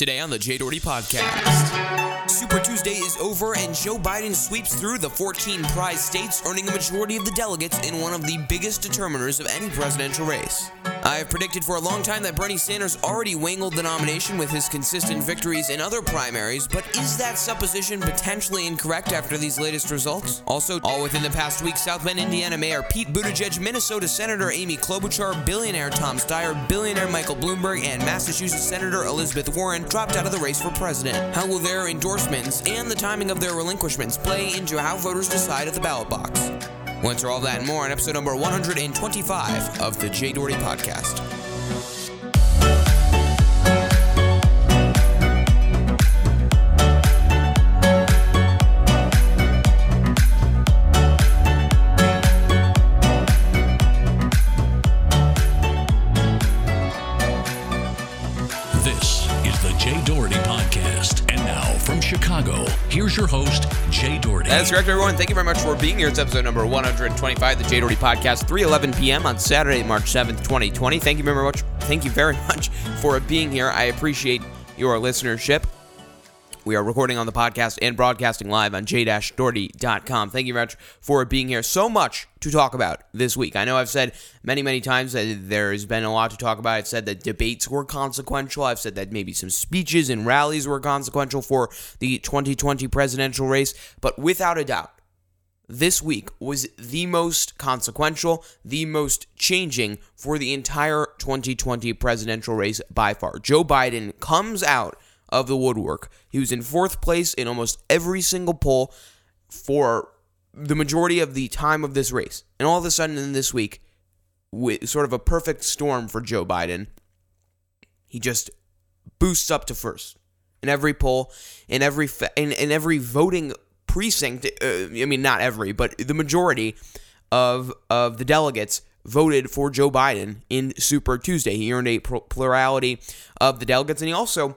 Today on the Jay Doherty Podcast. Super Tuesday is over and Joe Biden sweeps through the 14 prize states, earning a majority of the delegates in one of the biggest determiners of any presidential race. I have predicted for a long time that Bernie Sanders already wangled the nomination with his consistent victories in other primaries, but is that supposition potentially incorrect after these latest results? Also, all within the past week, South Bend, Indiana Mayor Pete Buttigieg, Minnesota Senator Amy Klobuchar, billionaire Tom Steyer, billionaire Michael Bloomberg, and Massachusetts Senator Elizabeth Warren dropped out of the race for president. How will their endorsements and the timing of their relinquishments play into how voters decide at the ballot box? We'll answer all that and more on episode number 125 of the Jay Doherty Podcast. This is the Jay Doherty Podcast. And now from Chicago, here's your host, Doherty. That's correct, everyone. Thank you very much for being here. It's episode number 125, the Jay Doherty Podcast, 3:11 p.m. on Saturday, March 7th, 2020. Thank you very much. Thank you very much for being here. I appreciate your listenership. We are recording on the podcast and broadcasting live on j-doherty.com. Thank you very much for being here. So much to talk about this week. I know I've said many, many times that there's been a lot to talk about. I've said that debates were consequential. I've said that maybe some speeches and rallies were consequential for the 2020 presidential race. But without a doubt, this week was the most consequential, the most changing for the entire 2020 presidential race by far. Joe Biden comes out of the woodwork. He was in fourth place in almost every single poll for the majority of the time of this race. And all of a sudden, in this week, with sort of a perfect storm for Joe Biden, he just boosts up to first in every poll, in every fa- in, in every voting precinct. Uh, I mean, not every, but the majority of of the delegates voted for Joe Biden in Super Tuesday. He earned a plurality of the delegates, and he also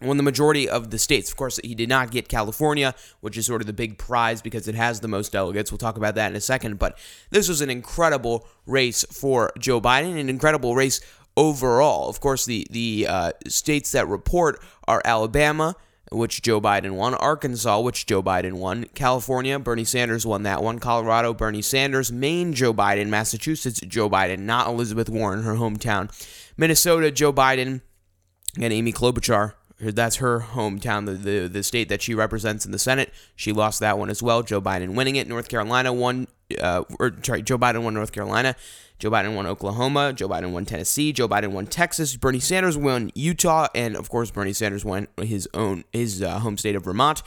won the majority of the states. Of course, he did not get California, which is sort of the big prize because it has the most delegates. We'll talk about that in a second. But this was an incredible race for Joe Biden, an incredible race overall. Of course, the the uh, states that report are Alabama. Which Joe Biden won, Arkansas, which Joe Biden won, California, Bernie Sanders won that one, Colorado, Bernie Sanders, Maine, Joe Biden, Massachusetts, Joe Biden, not Elizabeth Warren, her hometown, Minnesota, Joe Biden, and Amy Klobuchar, that's her hometown, the, the the state that she represents in the Senate. She lost that one as well. Joe Biden winning it. North Carolina won, uh, or sorry, Joe Biden won North Carolina. Joe Biden won Oklahoma. Joe Biden won Tennessee. Joe Biden won Texas. Bernie Sanders won Utah, and of course, Bernie Sanders won his own his uh, home state of Vermont,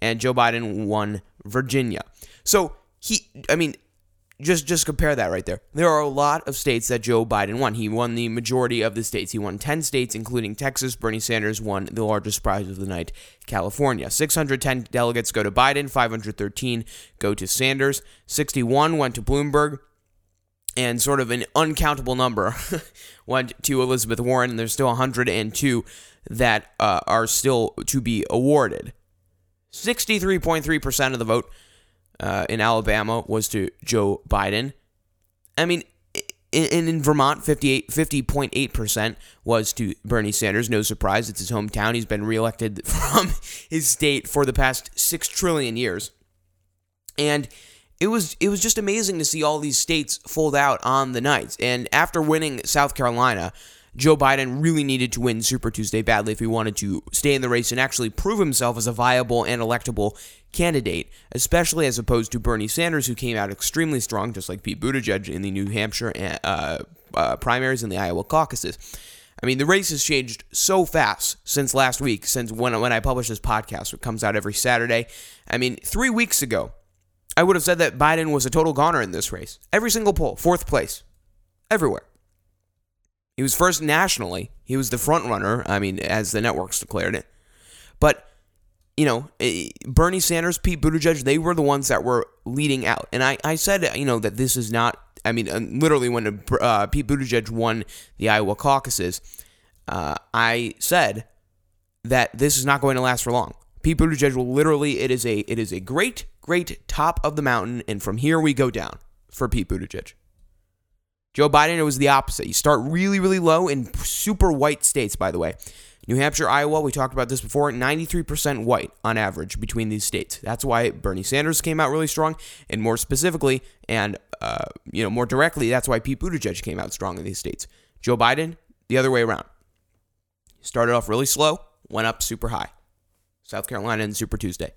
and Joe Biden won Virginia. So he, I mean, just just compare that right there. There are a lot of states that Joe Biden won. He won the majority of the states. He won 10 states including Texas. Bernie Sanders won the largest prize of the night, California. 610 delegates go to Biden, 513 go to Sanders. 61 went to Bloomberg and sort of an uncountable number went to Elizabeth Warren and there's still 102 that uh, are still to be awarded. 63.3% of the vote uh, in Alabama was to Joe Biden. I mean, in, in Vermont, 58, 50.8% was to Bernie Sanders. No surprise, it's his hometown. He's been reelected from his state for the past six trillion years. And it was it was just amazing to see all these states fold out on the nights. And after winning South Carolina, Joe Biden really needed to win Super Tuesday badly if he wanted to stay in the race and actually prove himself as a viable and electable candidate, especially as opposed to Bernie Sanders, who came out extremely strong, just like Pete Buttigieg in the New Hampshire uh, uh, primaries and the Iowa caucuses. I mean, the race has changed so fast since last week, since when, when I published this podcast, which comes out every Saturday. I mean, three weeks ago, I would have said that Biden was a total goner in this race. Every single poll, fourth place, everywhere. He was first nationally. He was the front runner. I mean, as the networks declared it. But you know, eh, Bernie Sanders, Pete Buttigieg, they were the ones that were leading out. And I, I said, you know, that this is not. I mean, uh, literally, when uh, Pete Buttigieg won the Iowa caucuses, uh, I said that this is not going to last for long. Pete Buttigieg will literally. It is a. It is a great, great top of the mountain, and from here we go down for Pete Buttigieg. Joe Biden, it was the opposite. You start really, really low in super white states, by the way. New Hampshire, Iowa, we talked about this before, 93% white on average between these states. That's why Bernie Sanders came out really strong, and more specifically, and uh, you know more directly, that's why Pete Buttigieg came out strong in these states. Joe Biden, the other way around. Started off really slow, went up super high. South Carolina and Super Tuesday.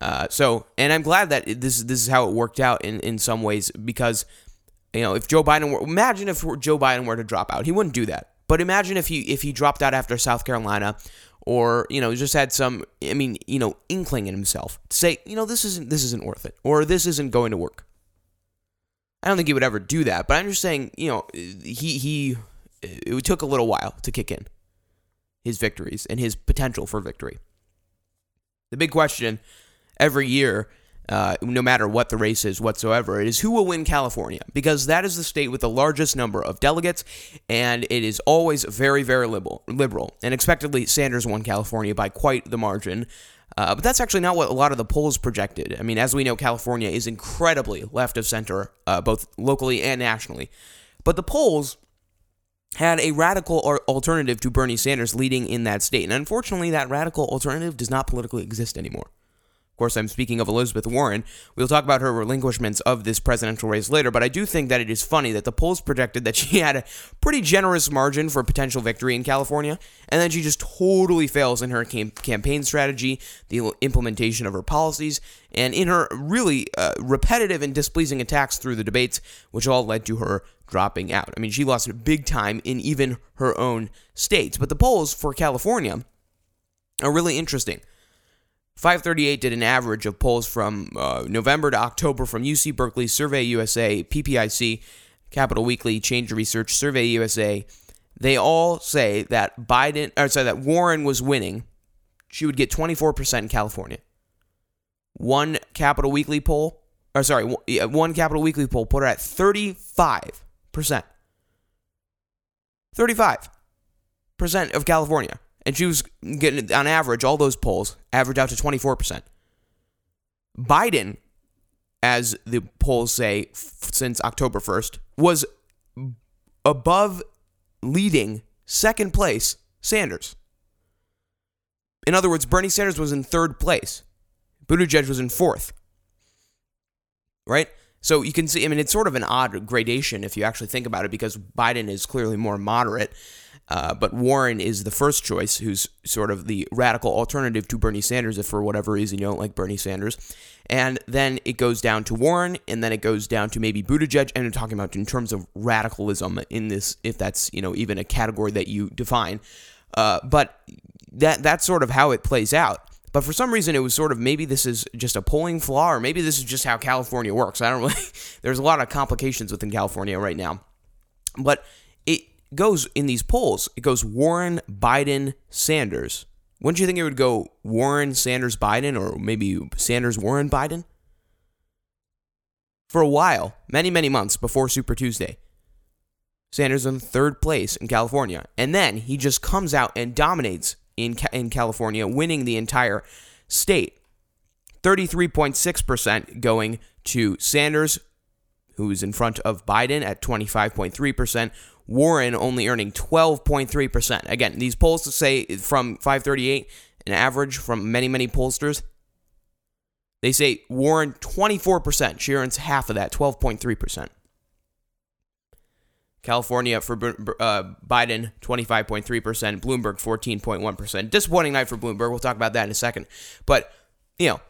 Uh, so, and I'm glad that this this is how it worked out in in some ways because you know if Joe Biden were imagine if Joe Biden were to drop out, he wouldn't do that. But imagine if he if he dropped out after South Carolina, or you know just had some I mean you know inkling in himself to say you know this isn't this isn't worth it or this isn't going to work. I don't think he would ever do that, but I'm just saying you know he he it took a little while to kick in his victories and his potential for victory. The big question every year uh, no matter what the race is whatsoever. It is who will win California because that is the state with the largest number of delegates, and it is always very, very liberal. Liberal, and expectedly, Sanders won California by quite the margin. Uh, but that's actually not what a lot of the polls projected. I mean, as we know, California is incredibly left of center, uh, both locally and nationally. But the polls had a radical alternative to Bernie Sanders leading in that state. And unfortunately, that radical alternative does not politically exist anymore. Of course, I'm speaking of Elizabeth Warren. We'll talk about her relinquishments of this presidential race later, but I do think that it is funny that the polls projected that she had a pretty generous margin for potential victory in California, and then she just totally fails in her cam- campaign strategy, the implementation of her policies, and in her really uh, repetitive and displeasing attacks through the debates, which all led to her dropping out. I mean, she lost big time in even her own states. But the polls for California are really interesting. 538 did an average of polls from uh, November to October from UC Berkeley, Survey USA, PPIC, Capitol Weekly, Change Research, Survey USA. They all say that Biden, or sorry, that Warren was winning. She would get 24% in California. One Capitol Weekly poll, or sorry, one Capitol Weekly poll put her at 35%. 35% of California and she was getting on average all those polls average out to 24%. Biden, as the polls say f- since October 1st, was above leading second place Sanders. In other words, Bernie Sanders was in third place. Buttigieg was in fourth. Right? So you can see, I mean, it's sort of an odd gradation if you actually think about it because Biden is clearly more moderate. Uh, but Warren is the first choice, who's sort of the radical alternative to Bernie Sanders, if for whatever reason you don't like Bernie Sanders. And then it goes down to Warren, and then it goes down to maybe Buttigieg. And I'm talking about in terms of radicalism in this, if that's you know even a category that you define. Uh, but that that's sort of how it plays out. But for some reason, it was sort of maybe this is just a polling flaw, or maybe this is just how California works. I don't really. there's a lot of complications within California right now, but it goes in these polls, it goes Warren, Biden, Sanders. Wouldn't you think it would go Warren, Sanders, Biden, or maybe Sanders, Warren, Biden? For a while, many, many months before Super Tuesday, Sanders in third place in California. And then he just comes out and dominates in, in California, winning the entire state. 33.6% going to Sanders, who's in front of Biden at 25.3%. Warren only earning 12.3%. Again, these polls to say from 538, an average from many, many pollsters, they say Warren 24%. She earns half of that, 12.3%. California for uh, Biden, 25.3%. Bloomberg, 14.1%. Disappointing night for Bloomberg. We'll talk about that in a second. But, you know,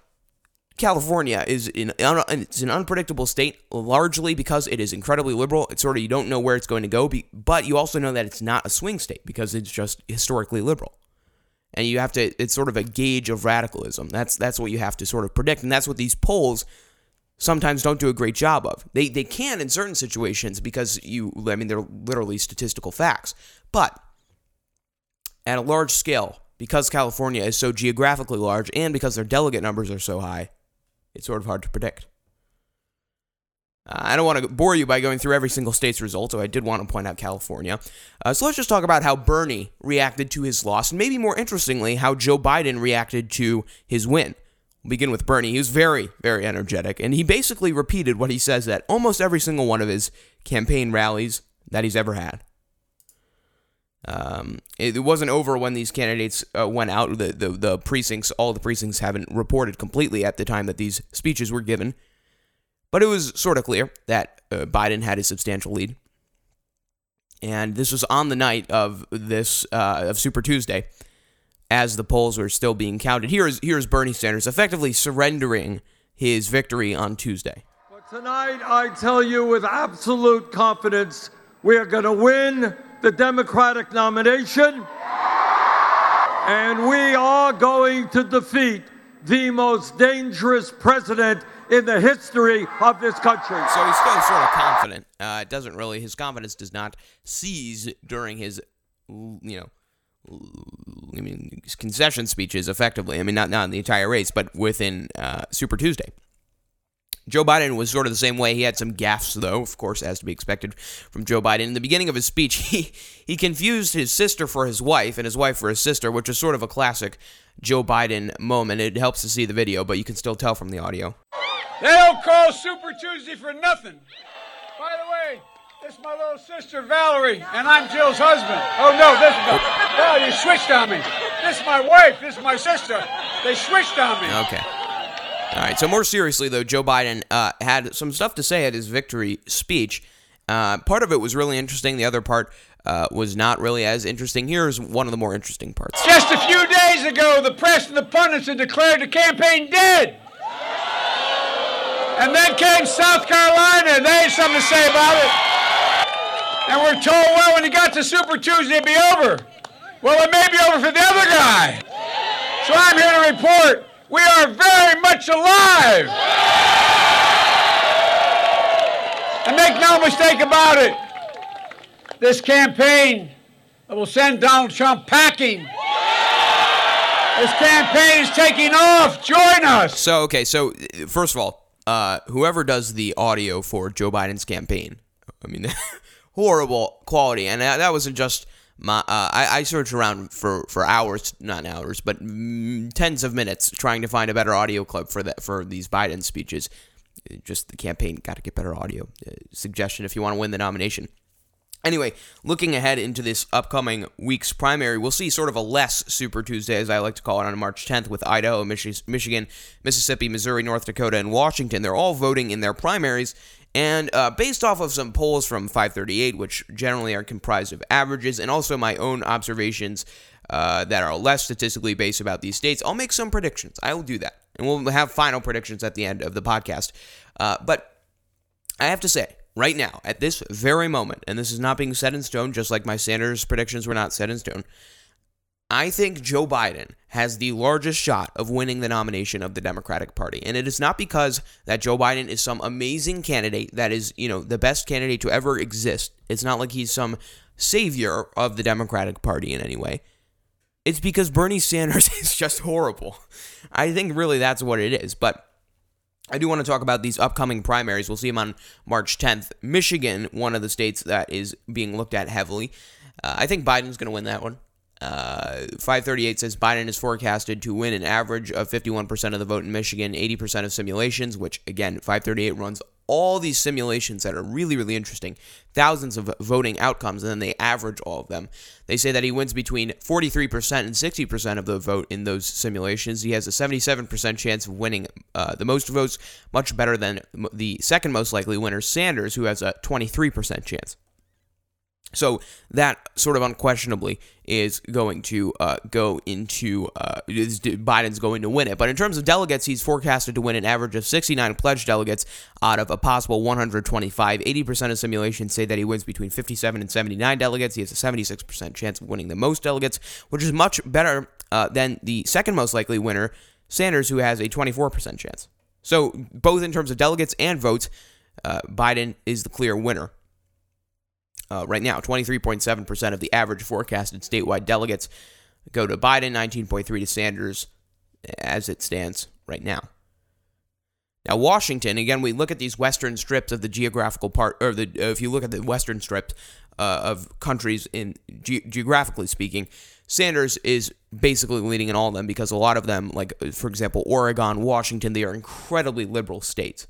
California is in it's an unpredictable state largely because it is incredibly liberal. It's sort of you don't know where it's going to go, but you also know that it's not a swing state because it's just historically liberal. And you have to it's sort of a gauge of radicalism. That's that's what you have to sort of predict and that's what these polls sometimes don't do a great job of. They they can in certain situations because you I mean they're literally statistical facts. But at a large scale, because California is so geographically large and because their delegate numbers are so high, it's sort of hard to predict. Uh, I don't want to bore you by going through every single state's result, so I did want to point out California. Uh, so let's just talk about how Bernie reacted to his loss, and maybe more interestingly, how Joe Biden reacted to his win. We'll begin with Bernie. He was very, very energetic, and he basically repeated what he says at almost every single one of his campaign rallies that he's ever had. Um, it, wasn't over when these candidates uh, went out. The, the the precincts, all the precincts, haven't reported completely at the time that these speeches were given, but it was sort of clear that uh, Biden had a substantial lead. And this was on the night of this uh, of Super Tuesday, as the polls were still being counted. Here is here is Bernie Sanders effectively surrendering his victory on Tuesday. But tonight, I tell you with absolute confidence, we are going to win the Democratic nomination, and we are going to defeat the most dangerous president in the history of this country. So he's still sort of confident. Uh, it doesn't really, his confidence does not seize during his, you know, I mean, concession speeches effectively. I mean, not, not in the entire race, but within uh, Super Tuesday. Joe Biden was sort of the same way. He had some gaffes, though, of course, as to be expected from Joe Biden. In the beginning of his speech, he, he confused his sister for his wife and his wife for his sister, which is sort of a classic Joe Biden moment. It helps to see the video, but you can still tell from the audio. They don't call Super Tuesday for nothing. By the way, this is my little sister Valerie, and I'm Jill's husband. Oh no, this is oh you switched on me. This is my wife. This is my sister. They switched on me. Okay. All right. So more seriously, though, Joe Biden uh, had some stuff to say at his victory speech. Uh, part of it was really interesting. The other part uh, was not really as interesting. Here's one of the more interesting parts. Just a few days ago, the press and the pundits had declared the campaign dead. And then came South Carolina, and they had something to say about it. And we're told, well, when you got to Super Tuesday, it'd be over. Well, it may be over for the other guy. So I'm here to report we are very much alive. And make no mistake about it, this campaign will send Donald Trump packing. This campaign is taking off. Join us. So, okay, so first of all, uh, whoever does the audio for Joe Biden's campaign, I mean, horrible quality. And that, that wasn't just my uh, I, I searched around for, for hours, not hours, but tens of minutes trying to find a better audio clip for that for these Biden speeches. Just the campaign got to get better audio. Uh, suggestion if you want to win the nomination. Anyway, looking ahead into this upcoming week's primary, we'll see sort of a less Super Tuesday, as I like to call it, on March 10th with Idaho, Mich- Michigan, Mississippi, Missouri, North Dakota, and Washington. They're all voting in their primaries, and uh, based off of some polls from 538, which generally are comprised of averages, and also my own observations uh, that are less statistically based about these states, I'll make some predictions. I will do that. And we'll have final predictions at the end of the podcast. Uh, but I have to say, right now, at this very moment, and this is not being set in stone, just like my Sanders predictions were not set in stone, I think Joe Biden has the largest shot of winning the nomination of the Democratic Party. And it is not because that Joe Biden is some amazing candidate that is, you know, the best candidate to ever exist. It's not like he's some savior of the Democratic Party in any way. It's because Bernie Sanders is just horrible. I think really that's what it is. But I do want to talk about these upcoming primaries. We'll see them on March 10th. Michigan, one of the states that is being looked at heavily. Uh, I think Biden's going to win that one. Uh, 538 says Biden is forecasted to win an average of 51% of the vote in Michigan, 80% of simulations, which again, 538 runs all these simulations that are really, really interesting. Thousands of voting outcomes, and then they average all of them. They say that he wins between 43% and 60% of the vote in those simulations. He has a 77% chance of winning uh, the most votes, much better than the second most likely winner, Sanders, who has a 23% chance. So that sort of unquestionably is going to uh, go into uh, Biden's going to win it. But in terms of delegates, he's forecasted to win an average of 69 pledged delegates out of a possible 125. 80% of simulations say that he wins between 57 and 79 delegates. He has a 76% chance of winning the most delegates, which is much better uh, than the second most likely winner, Sanders, who has a 24% chance. So both in terms of delegates and votes, uh, Biden is the clear winner uh, right now. 23.7% of the average forecasted statewide delegates go to Biden, 19.3 to Sanders as it stands right now. Now, Washington, again, we look at these western strips of the geographical part, or the uh, if you look at the western strips uh, of countries in ge- geographically speaking, Sanders is basically leading in all of them because a lot of them, like for example, Oregon, Washington, they are incredibly liberal states,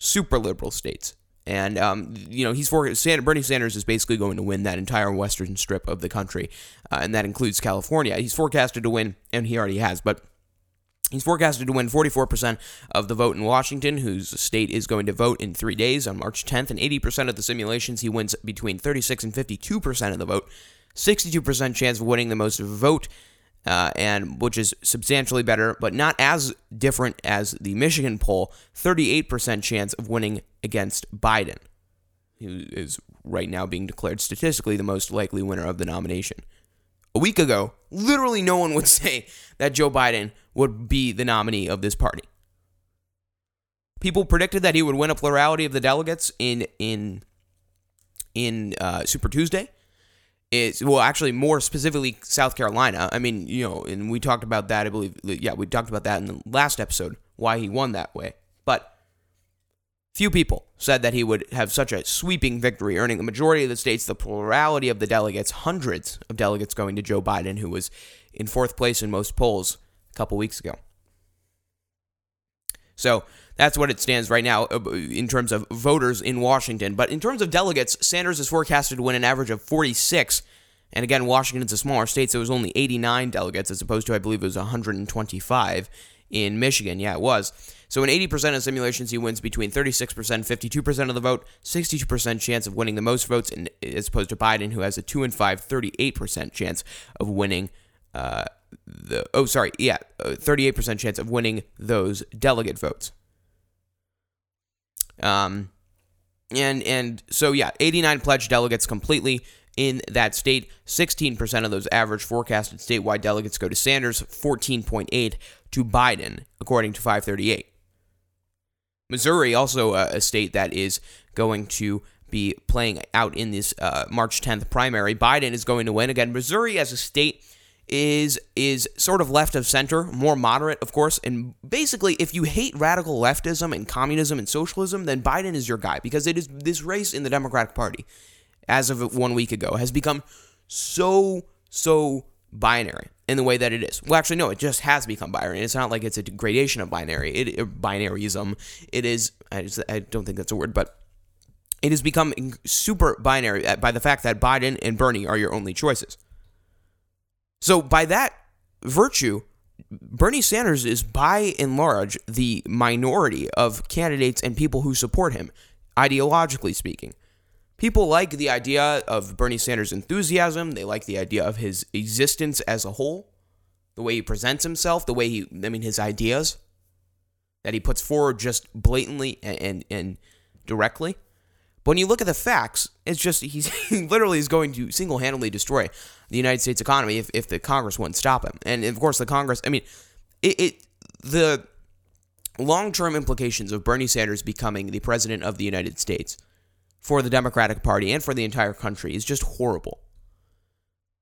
super liberal states And um, you know he's for Bernie Sanders is basically going to win that entire western strip of the country, uh, and that includes California. He's forecasted to win, and he already has, but He's forecasted to win 44% of the vote in Washington, whose state is going to vote in three days on March 10th. And 80% of the simulations, he wins between 36 and 52% of the vote. 62% chance of winning the most vote, uh, and which is substantially better, but not as different as the Michigan poll. 38% chance of winning against Biden, who is right now being declared statistically the most likely winner of the nomination. A week ago, literally no one would say that Joe Biden would be the nominee of this party. People predicted that he would win a plurality of the delegates in in in uh, Super Tuesday. It's well, actually, more specifically, South Carolina. I mean, you know, and we talked about that. I believe, yeah, we talked about that in the last episode. Why he won that way, but few people said that he would have such a sweeping victory, earning the majority of the states, the plurality of the delegates, hundreds of delegates going to Joe Biden, who was in fourth place in most polls a couple weeks ago. So that's what it stands right now uh, in terms of voters in Washington. But in terms of delegates, Sanders is forecasted to win an average of 46. And again, Washington's a smaller state, so it was only 89 delegates as opposed to, I believe, it was 125 in Michigan. Yeah, it was. So in 80% of simulations, he wins between 36% and 52% of the vote, 62% chance of winning the most votes, as opposed to Biden, who has a 2 and 5, 38% chance of winning uh, the oh sorry yeah 38% uh, chance of winning those delegate votes um and and so yeah 89 pledged delegates completely in that state. 16% of those average forecasted statewide delegates go to Sanders. 14.8 to Biden according to 538 Missouri also a, a state that is going to be playing out in this uh, March 10th primary. Biden is going to win. Again Missouri as a state is is sort of left of center, more moderate, of course. And basically, if you hate radical leftism and communism and socialism, then Biden is your guy because it is this race in the Democratic Party, as of one week ago, has become so so binary in the way that it is. Well, actually, no, it just has become binary. It's not like it's a degradation of binary. It, binaryism. It is. I, just, I don't think that's a word, but it has become super binary uh, by the fact that Biden and Bernie are your only choices. So, by that virtue, Bernie Sanders is by and large the minority of candidates and people who support him, ideologically speaking. People like the idea of Bernie Sanders' enthusiasm, they like the idea of his existence as a whole, the way he presents himself, the way he, I mean, his ideas that he puts forward just blatantly and, and, and directly. But when you look at the facts, it's just he's he literally is going to single handedly destroy the United States economy if, if the Congress wouldn't stop him. And of course, the Congress, I mean, it, it the long term implications of Bernie Sanders becoming the president of the United States for the Democratic Party and for the entire country is just horrible.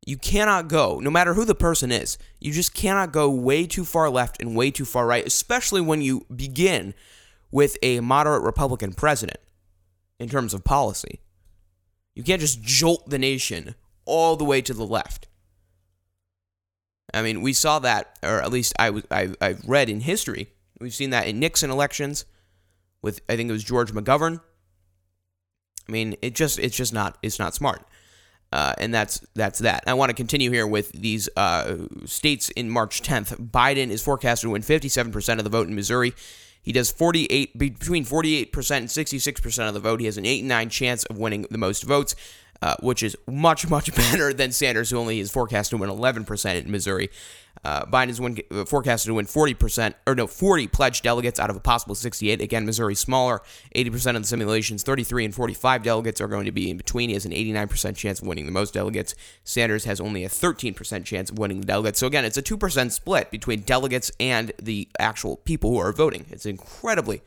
You cannot go, no matter who the person is, you just cannot go way too far left and way too far right, especially when you begin with a moderate Republican president in terms of policy. You can't just jolt the nation all the way to the left. I mean, we saw that, or at least I, I, I've read in history, we've seen that in Nixon elections with, I think it was George McGovern. I mean, it just it's just not it's not smart, uh, and that's that's that. I want to continue here with these uh, states in March 10th. Biden is forecasted to win 57 percent of the vote in Missouri. He does 48 between 48% and 66% of the vote. He has an 8 9 chance of winning the most votes, uh, which is much, much better than Sanders, who only is forecast to win 11% in Missouri. Uh, Biden is win, uh, forecasted to win 40%, or no, 40 pledged delegates out of a possible 68. Again, Missouri smaller. 80% of the simulations, 33 and 45 delegates are going to be in between. He has an 89% chance of winning the most delegates. Sanders has only a 13% chance of winning the delegates. So again, it's a 2% split between delegates and the actual people who are voting. It's incredibly,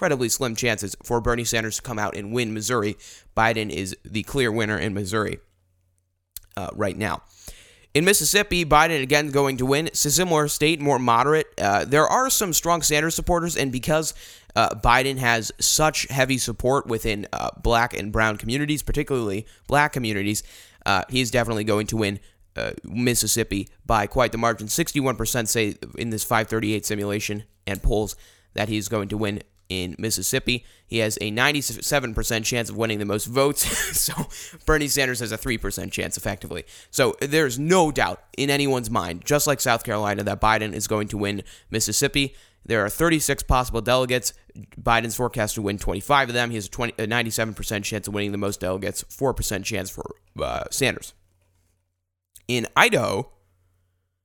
incredibly slim chances for Bernie Sanders to come out and win Missouri. Biden is the clear winner in Missouri uh, right now. In Mississippi, Biden again going to win. It's a similar state, more moderate. Uh, there are some strong Sanders supporters, and because uh, Biden has such heavy support within uh, black and brown communities, particularly black communities, uh, is definitely going to win uh, Mississippi by quite the margin. 61% say in this 538 simulation and polls that he's going to win in Mississippi. He has a 97% chance of winning the most votes. so Bernie Sanders has a 3% chance, effectively. So there's no doubt in anyone's mind, just like South Carolina, that Biden is going to win Mississippi. There are 36 possible delegates. Biden's forecast to win 25 of them. He has a, 20, a 97% chance of winning the most delegates, 4% chance for uh, Sanders. In Idaho,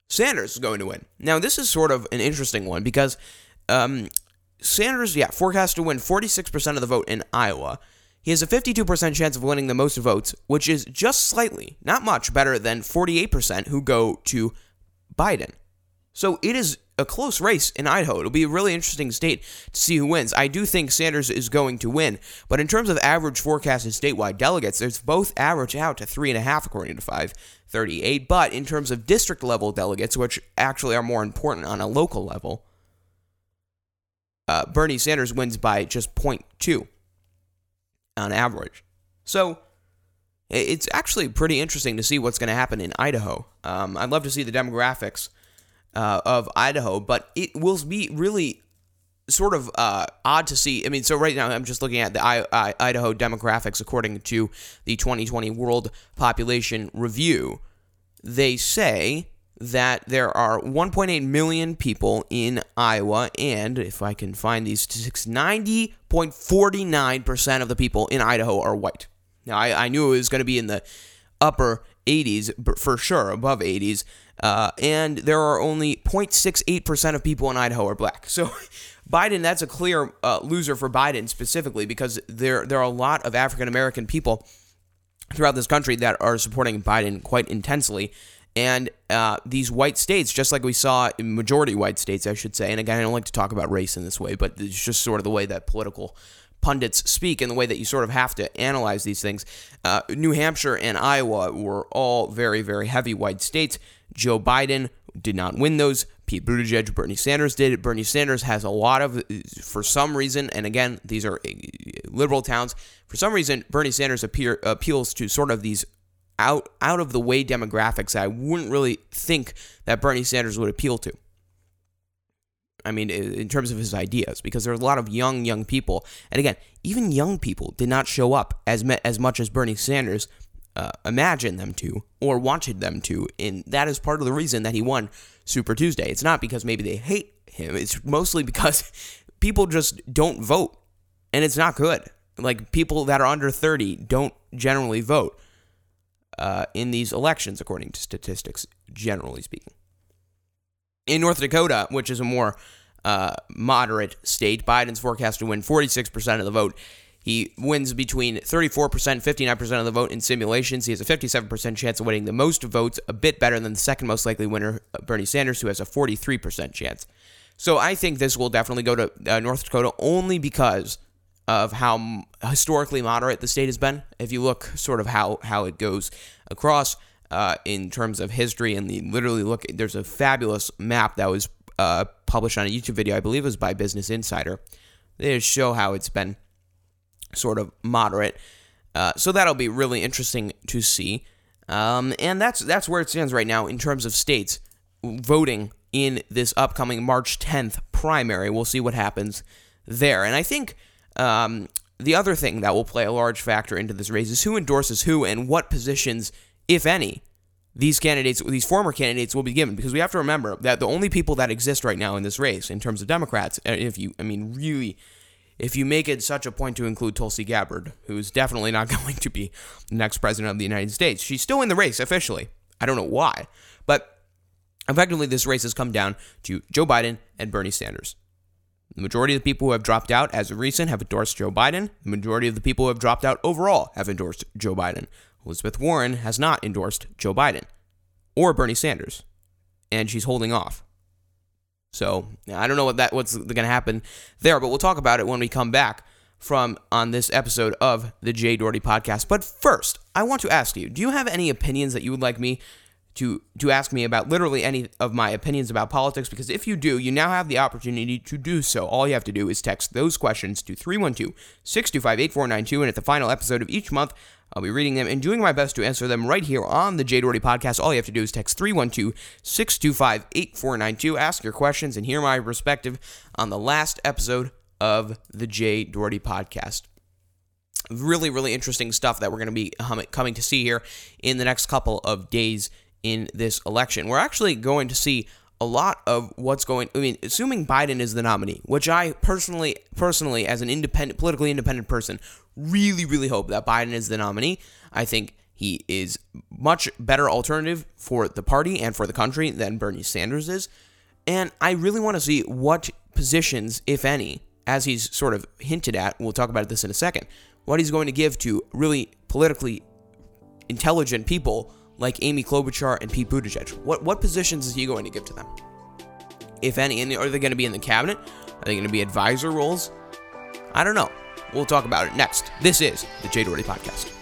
Sanders is going to win. Now, this is sort of an interesting one because um, Sanders, yeah, forecast to win 46% of the vote in Iowa. He has a 52% chance of winning the most votes, which is just slightly, not much better than 48% who go to Biden. So it is a close race in Idaho. It'll be a really interesting state to see who wins. I do think Sanders is going to win, but in terms of average forecasted statewide delegates, there's both average out to three and a half according to 538. But in terms of district level delegates, which actually are more important on a local level, uh, Bernie Sanders wins by just 0.2 on average. So it's actually pretty interesting to see what's going to happen in Idaho. Um, I'd love to see the demographics uh, of Idaho, but it will be really sort of uh, odd to see. I mean, so right now I'm just looking at the I- I- Idaho demographics according to the 2020 World Population Review. They say that there are 1.8 million people in Iowa, and if I can find these statistics, 90.49% of the people in Idaho are white. Now, I, I knew it was going to be in the upper 80s, but for sure, above 80s, uh, and there are only 0.68% of people in Idaho are black. So, Biden, that's a clear uh, loser for Biden specifically because there, there are a lot of African American people throughout this country that are supporting Biden quite intensely. And uh, these white states, just like we saw in majority white states, I should say, and again, I don't like to talk about race in this way, but it's just sort of the way that political pundits speak and the way that you sort of have to analyze these things. Uh, New Hampshire and Iowa were all very, very heavy white states. Joe Biden did not win those. Pete Buttigieg, Bernie Sanders did it. Bernie Sanders has a lot of, for some reason, and again, these are uh, liberal towns. For some reason, Bernie Sanders appear, appeals to sort of these out out of the way demographics I wouldn't really think that Bernie Sanders would appeal to. I mean, in terms of his ideas, because there are a lot of young, young people, and again, even young people did not show up as me- as much as Bernie Sanders uh, imagined them to or wanted them to, and that is part of the reason that he won Super Tuesday. It's not because maybe they hate him; it's mostly because people just don't vote, and it's not good. Like people that are under thirty don't generally vote uh, in these elections, according to statistics, generally speaking. In North Dakota, which is a more uh, moderate state, Biden's forecast to win 46% of the vote. He wins between 34% and 59% of the vote in simulations. He has a 57% chance of winning the most votes, a bit better than the second most likely winner, Bernie Sanders, who has a 43% chance. So I think this will definitely go to uh, North Dakota only because of how historically moderate the state has been. If you look sort of how, how it goes across uh, in terms of history, and the literally look, there's a fabulous map that was uh, published on a YouTube video, I believe it was by Business Insider. They show how it's been sort of moderate. Uh, so that'll be really interesting to see. Um, and that's that's where it stands right now in terms of states voting in this upcoming March 10th primary. We'll see what happens there. And I think um, the other thing that will play a large factor into this race is who endorses who and what positions, if any, these candidates, these former candidates, will be given. Because we have to remember that the only people that exist right now in this race, in terms of Democrats, uh, if you, I mean, really, if you make it such a point to include Tulsi Gabbard, who's definitely not going to be the next president of the United States, she's still in the race officially. I don't know why, but effectively, this race has come down to Joe Biden and Bernie Sanders. The majority of the people who have dropped out as of recent have endorsed Joe Biden. The majority of the people who have dropped out overall have endorsed Joe Biden. Elizabeth Warren has not endorsed Joe Biden or Bernie Sanders, and she's holding off. So I don't know what that what's going to happen there, but we'll talk about it when we come back from on this episode of the Jay Doherty podcast. But first, I want to ask you: Do you have any opinions that you would like me to to ask me about literally any of my opinions about politics because if you do, you now have the opportunity to do so. All you have to do is text those questions to 312-625-8492 and at the final episode of each month, I'll be reading them and doing my best to answer them right here on the Jay Doherty podcast. All you have to do is text 312-625-8492, ask your questions and hear my perspective on the last episode of the Jay Doherty podcast. Really, really interesting stuff that we're going to be um, coming to see here in the next couple of days in this election. We're actually going to see a lot of what's going I mean assuming Biden is the nominee which I personally personally as an independent politically independent person really really hope that Biden is the nominee I think he is much better alternative for the party and for the country than Bernie Sanders is and I really want to see what positions if any as he's sort of hinted at we'll talk about this in a second what he's going to give to really politically intelligent people like Amy Klobuchar and Pete Buttigieg? What what positions is he going to give to them, if any? And are they going to be in the cabinet? Are they going to be advisor roles? I don't know. We'll talk about it next. This is the Jay Doherty Podcast.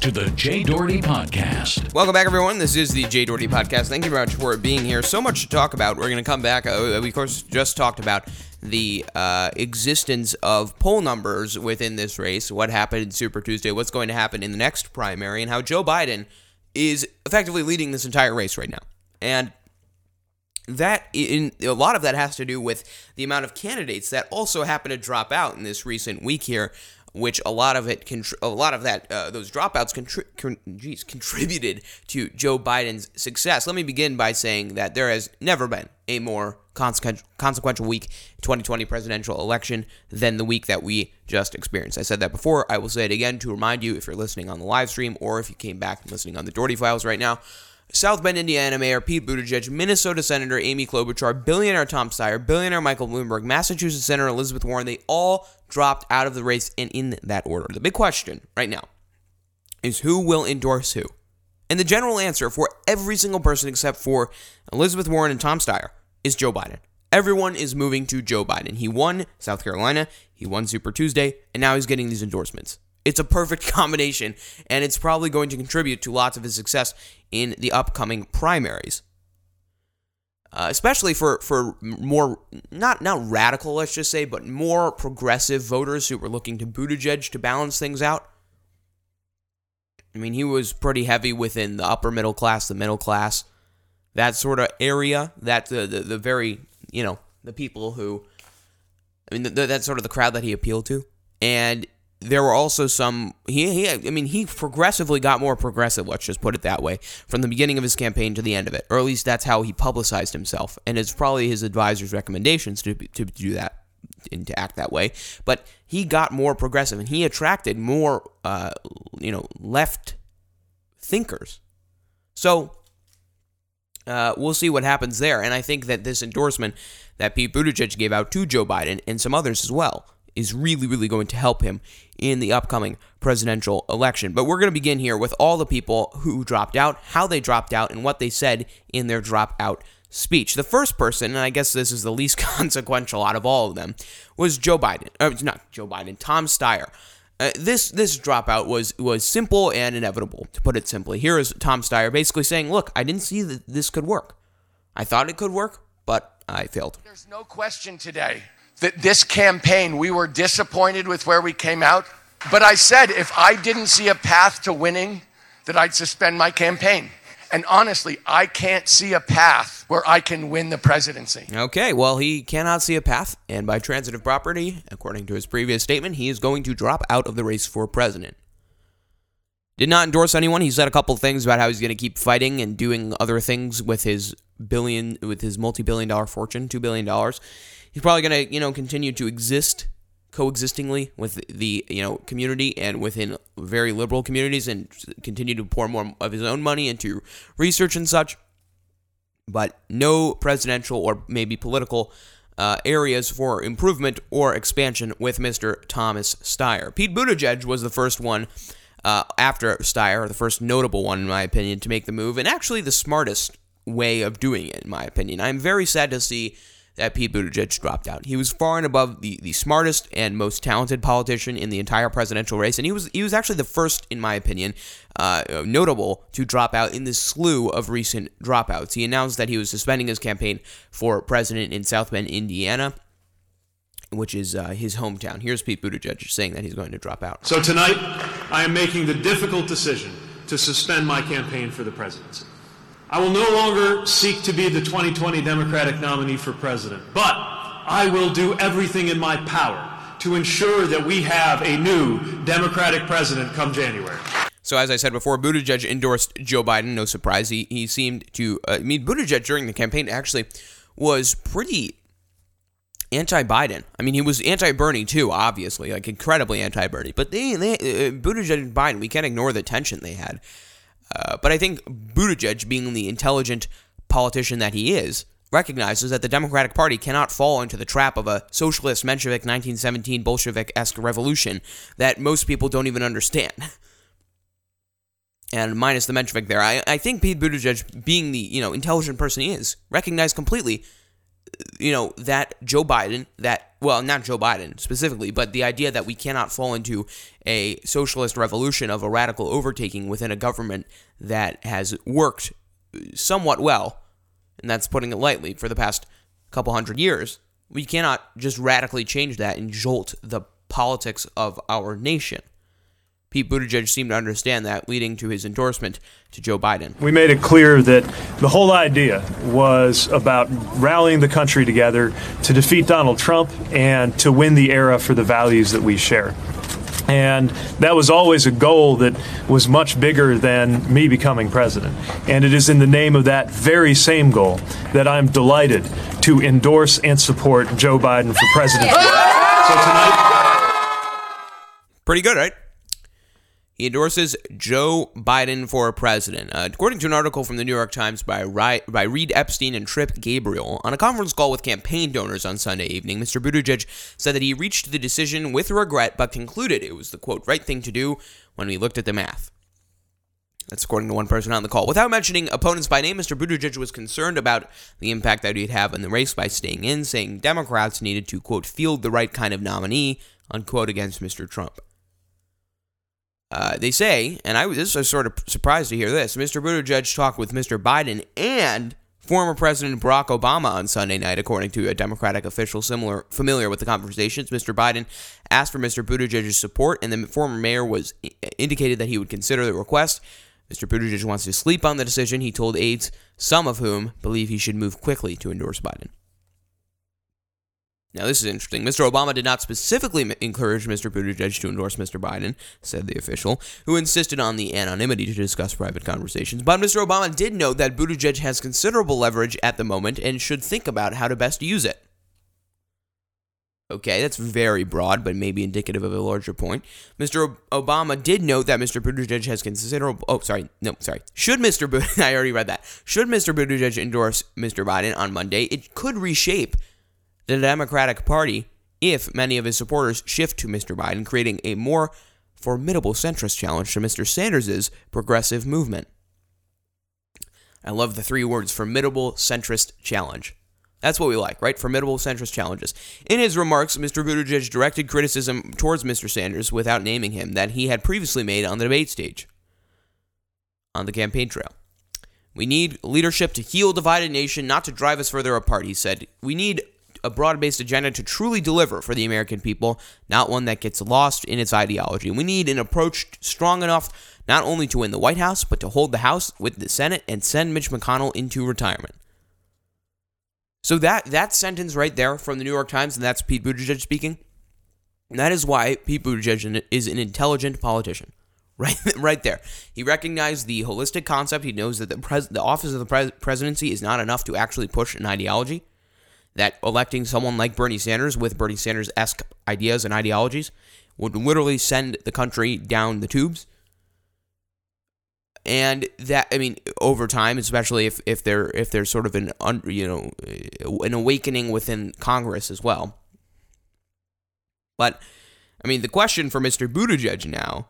To the Jay Doherty Podcast. Welcome back, everyone. This is the Jay Doherty Podcast. Thank you very much for being here. So much to talk about. We're going to come back. Uh, we, of course, just talked about the uh, existence of poll numbers within this race, what happened in Super Tuesday, what's going to happen in the next primary, and how Joe Biden is effectively leading this entire race right now. And that in a lot of that has to do with the amount of candidates that also happen to drop out in this recent week here which a lot of it, a lot of that, uh, those dropouts contri- con- geez, contributed to Joe Biden's success. Let me begin by saying that there has never been a more consequential, consequential week 2020 presidential election than the week that we just experienced. I said that before. I will say it again to remind you if you're listening on the live stream or if you came back and listening on the Doherty Files right now. South Bend, Indiana Mayor Pete Buttigieg, Minnesota Senator Amy Klobuchar, billionaire Tom Steyer, billionaire Michael Bloomberg, Massachusetts Senator Elizabeth Warren, they all dropped out of the race and in that order. The big question right now is who will endorse who? And the general answer for every single person except for Elizabeth Warren and Tom Steyer is Joe Biden. Everyone is moving to Joe Biden. He won South Carolina, he won Super Tuesday, and now he's getting these endorsements. It's a perfect combination, and it's probably going to contribute to lots of his success in the upcoming primaries. Uh, especially for, for more not not radical, let's just say, but more progressive voters who were looking to Buttigieg to balance things out. I mean, he was pretty heavy within the upper middle class, the middle class, that sort of area. That the the, the very you know the people who, I mean, the, the, that's sort of the crowd that he appealed to, and there were also some he, he I mean he progressively got more progressive let's just put it that way from the beginning of his campaign to the end of it. Or at least that's how he publicized himself. And it's probably his advisors recommendations to to do that and to act that way. But he got more progressive and he attracted more uh, you know left thinkers. So uh, we'll see what happens there. And I think that this endorsement that Pete Buttigieg gave out to Joe Biden and some others as well is really, really going to help him in the upcoming presidential election. But we're going to begin here with all the people who dropped out, how they dropped out, and what they said in their dropout speech. The first person, and I guess this is the least consequential out of all of them, was Joe Biden. Uh, not Joe Biden, Tom Steyer. Uh, this this dropout was was simple and inevitable, to put it simply. Here is Tom Steyer basically saying, "Look, I didn't see that this could work. I thought it could work, but I failed." There's no question today that this campaign, we were disappointed with where we came out. But I said if I didn't see a path to winning, that I'd suspend my campaign. And honestly, I can't see a path where I can win the presidency. Okay, well, he cannot see a path, and by transitive property, according to his previous statement, he is going to drop out of the race for president. Did not endorse anyone. He said a couple things about how he's going to keep fighting and doing other things with his billion, with his multi-billion dollar fortune, two billion dollars he's probably going to, you know, continue to exist coexistingly with the, you know, community and within very liberal communities and continue to pour more of his own money into research and such. But no presidential or maybe political uh, areas for improvement or expansion with Mr. Thomas Steyer. Pete Buttigieg was the first one uh, after Steyer, the first notable one, in my opinion, to make the move, and actually the smartest way of doing it, in my opinion. I'm very sad to see that Pete Buttigieg dropped out. He was far and above the, the smartest and most talented politician in the entire presidential race, and he was he was actually the first, in my opinion, uh, notable to drop out in this slew of recent dropouts. He announced that he was suspending his campaign for president in South Bend, Indiana. which is uh, his hometown. Here's Pete Buttigieg saying that he's going to drop out. So tonight, I am making the difficult decision to suspend my campaign for the presidency. I will no longer seek to be the 2020 Democratic nominee for president, but I will do everything in my power to ensure that we have a new Democratic president come January. So, as I said before, Buttigieg endorsed Joe Biden. No surprise. He, he seemed to, uh, I mean, Buttigieg during the campaign actually was pretty anti Biden. I mean, he was anti Bernie too, obviously, like incredibly anti Bernie. But they, they uh, Buttigieg and Biden, we can't ignore the tension they had. Uh, but I think Buttigieg, being the intelligent politician that he is, recognizes that the Democratic Party cannot fall into the trap of a socialist Menshevik 1917 Bolshevik esque revolution that most people don't even understand. And minus the Menshevik there, I, I think Pete Buttigieg, being the you know intelligent person he is, recognized completely, you know that Joe Biden, that well not Joe Biden specifically, but the idea that we cannot fall into a socialist revolution of a radical overtaking within a government that has worked somewhat well and that's putting it lightly, for the past couple hundred years. We cannot just radically change that and jolt the politics of our nation. Pete Buttigieg seemed to understand that, leading to his endorsement to Joe Biden. We made it clear that the whole idea was about rallying the country together to defeat Donald Trump and to win the era for the values that we share. And that was always a goal that was much bigger than me becoming president. And it is in the name of that very same goal that I'm delighted to endorse and support Joe Biden for president. So tonight. Pretty good, right? He endorses Joe Biden for president. Uh, according to an article from the New York Times by, Ry- by Reid Epstein and Trip Gabriel, on a conference call with campaign donors on Sunday evening, Mr. Buttigieg said that he reached the decision with regret, but concluded it was the quote right thing to do when we looked at the math. That's according to one person on the call. Without mentioning opponents by name, Mr. Buttigieg was concerned about the impact that he'd have in the race by staying in, saying Democrats needed to, quote, field the right kind of nominee, unquote, against Mr. Trump. Uh, they say, and I was sort of surprised to hear this. Mr. Buttigieg talked with Mr. Biden and former President Barack Obama on Sunday night, according to a Democratic official similar familiar with the conversations. Mr. Biden asked for Mr. Buttigieg's support, and the former mayor was indicated that he would consider the request. Mr. Buttigieg wants to sleep on the decision. He told aides, some of whom believe he should move quickly to endorse Biden. Now, this is interesting. Mr. Obama did not specifically encourage Mr. Buttigieg to endorse Mr. Biden, said the official, who insisted on the anonymity to discuss private conversations. But Mr. Obama did note that Buttigieg has considerable leverage at the moment and should think about how to best use it. Okay, that's very broad, but maybe indicative of a larger point. Mr. Obama did note that Mr. Buttigieg has considerable. Oh, sorry, no, sorry. Should Mr. Buttigieg, I already read that. Should Mr. Buttigieg endorse Mr. Biden on Monday, it could reshape the Democratic Party if many of his supporters shift to Mr. Biden, creating a more formidable centrist challenge to Mr. Sanders' progressive movement. I love the three words formidable centrist challenge. That's what we like, right? Formidable centrist challenges. In his remarks, Mr. Buttigieg directed criticism towards Mr. Sanders without naming him that he had previously made on the debate stage, on the campaign trail. We need leadership to heal a divided nation, not to drive us further apart, he said. We need a broad based agenda to truly deliver for the American people, not one that gets lost in its ideology. We need an approach strong enough not only to win the White House, but to hold the House with the Senate and send Mitch McConnell into retirement. So that that sentence right there from the New York Times, and that's Pete Buttigieg speaking. That is why Pete Buttigieg is an intelligent politician. Right, right there. He recognized the holistic concept. He knows that the, pres- the office of the pres- presidency is not enough to actually push an ideology that electing someone like Bernie Sanders with Bernie Sanders esque ideas and ideologies would literally send the country down the tubes. And that I mean, over time, especially if, if there if there's sort of an you know an awakening within Congress as well. But I mean, the question for Mr. Buttigieg now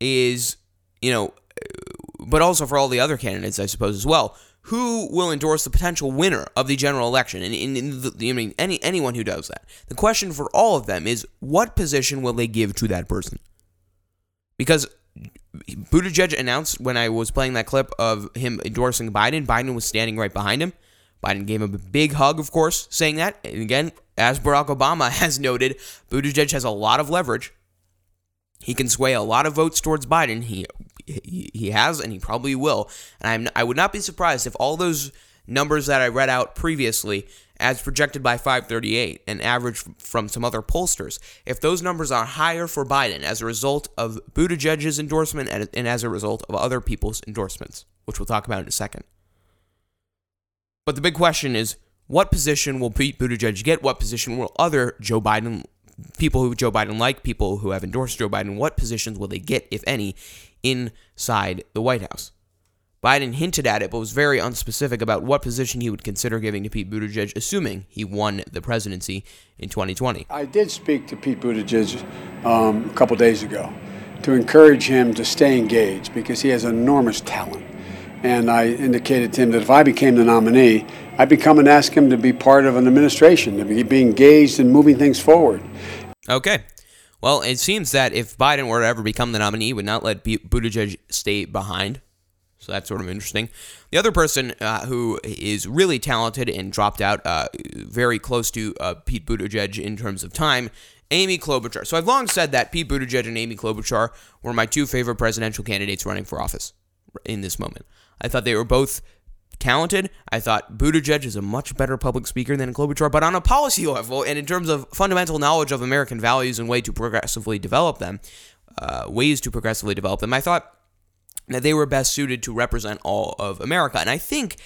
is, you know, but also for all the other candidates, I suppose as well who will endorse the potential winner of the general election, and in, in the, I mean any anyone who does that. The question for all of them is what position will they give to that person? Because Buttigieg announced when I was playing that clip of him endorsing Biden, Biden was standing right behind him. Biden gave him a big hug, of course, saying that. And again, as Barack Obama has noted, Buttigieg has a lot of leverage. He can sway a lot of votes towards Biden. He he, has, and he probably will. And I'm, I would not be surprised if all those numbers that I read out previously, as projected by 538 and average from some other pollsters, if those numbers are higher for Biden as a result of Buttigieg's endorsement and, and as a result of other people's endorsements, which we'll talk about in a second. But the big question is what position will Pete Buttigieg get? What position will other Joe Biden people who Joe Biden like, people who have endorsed Joe Biden, what positions will they get, if any, inside the White House? Biden hinted at it, but was very unspecific about what position he would consider giving to Pete Buttigieg, assuming he won the presidency in 2020. I did speak to Pete Buttigieg um, a couple days ago to encourage him to stay engaged because he has enormous talent. And I indicated to him that if I became the nominee, I'd be coming to ask him to be part of an administration, to be engaged in moving things forward. Okay. Well, it seems that if Biden were to ever become the nominee, he would not let Buttigieg stay behind. So that's sort of interesting. The other person uh, who is really talented and dropped out uh, very close to uh, Pete Buttigieg in terms of time, Amy Klobuchar. So I've long said that Pete Buttigieg and Amy Klobuchar were my two favorite presidential candidates running for office in this moment. I thought they were both talented. I thought Buttigieg is a much better public speaker than Klobuchar, but on a policy level and in terms of fundamental knowledge of American values and way to progressively develop them, uh, ways to progressively develop them, I thought that they were best suited to represent all of America. And I think